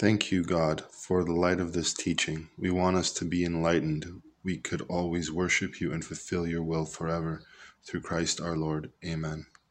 Thank you, God, for the light of this teaching. We want us to be enlightened. We could always worship you and fulfill your will forever. Through Christ our Lord. Amen.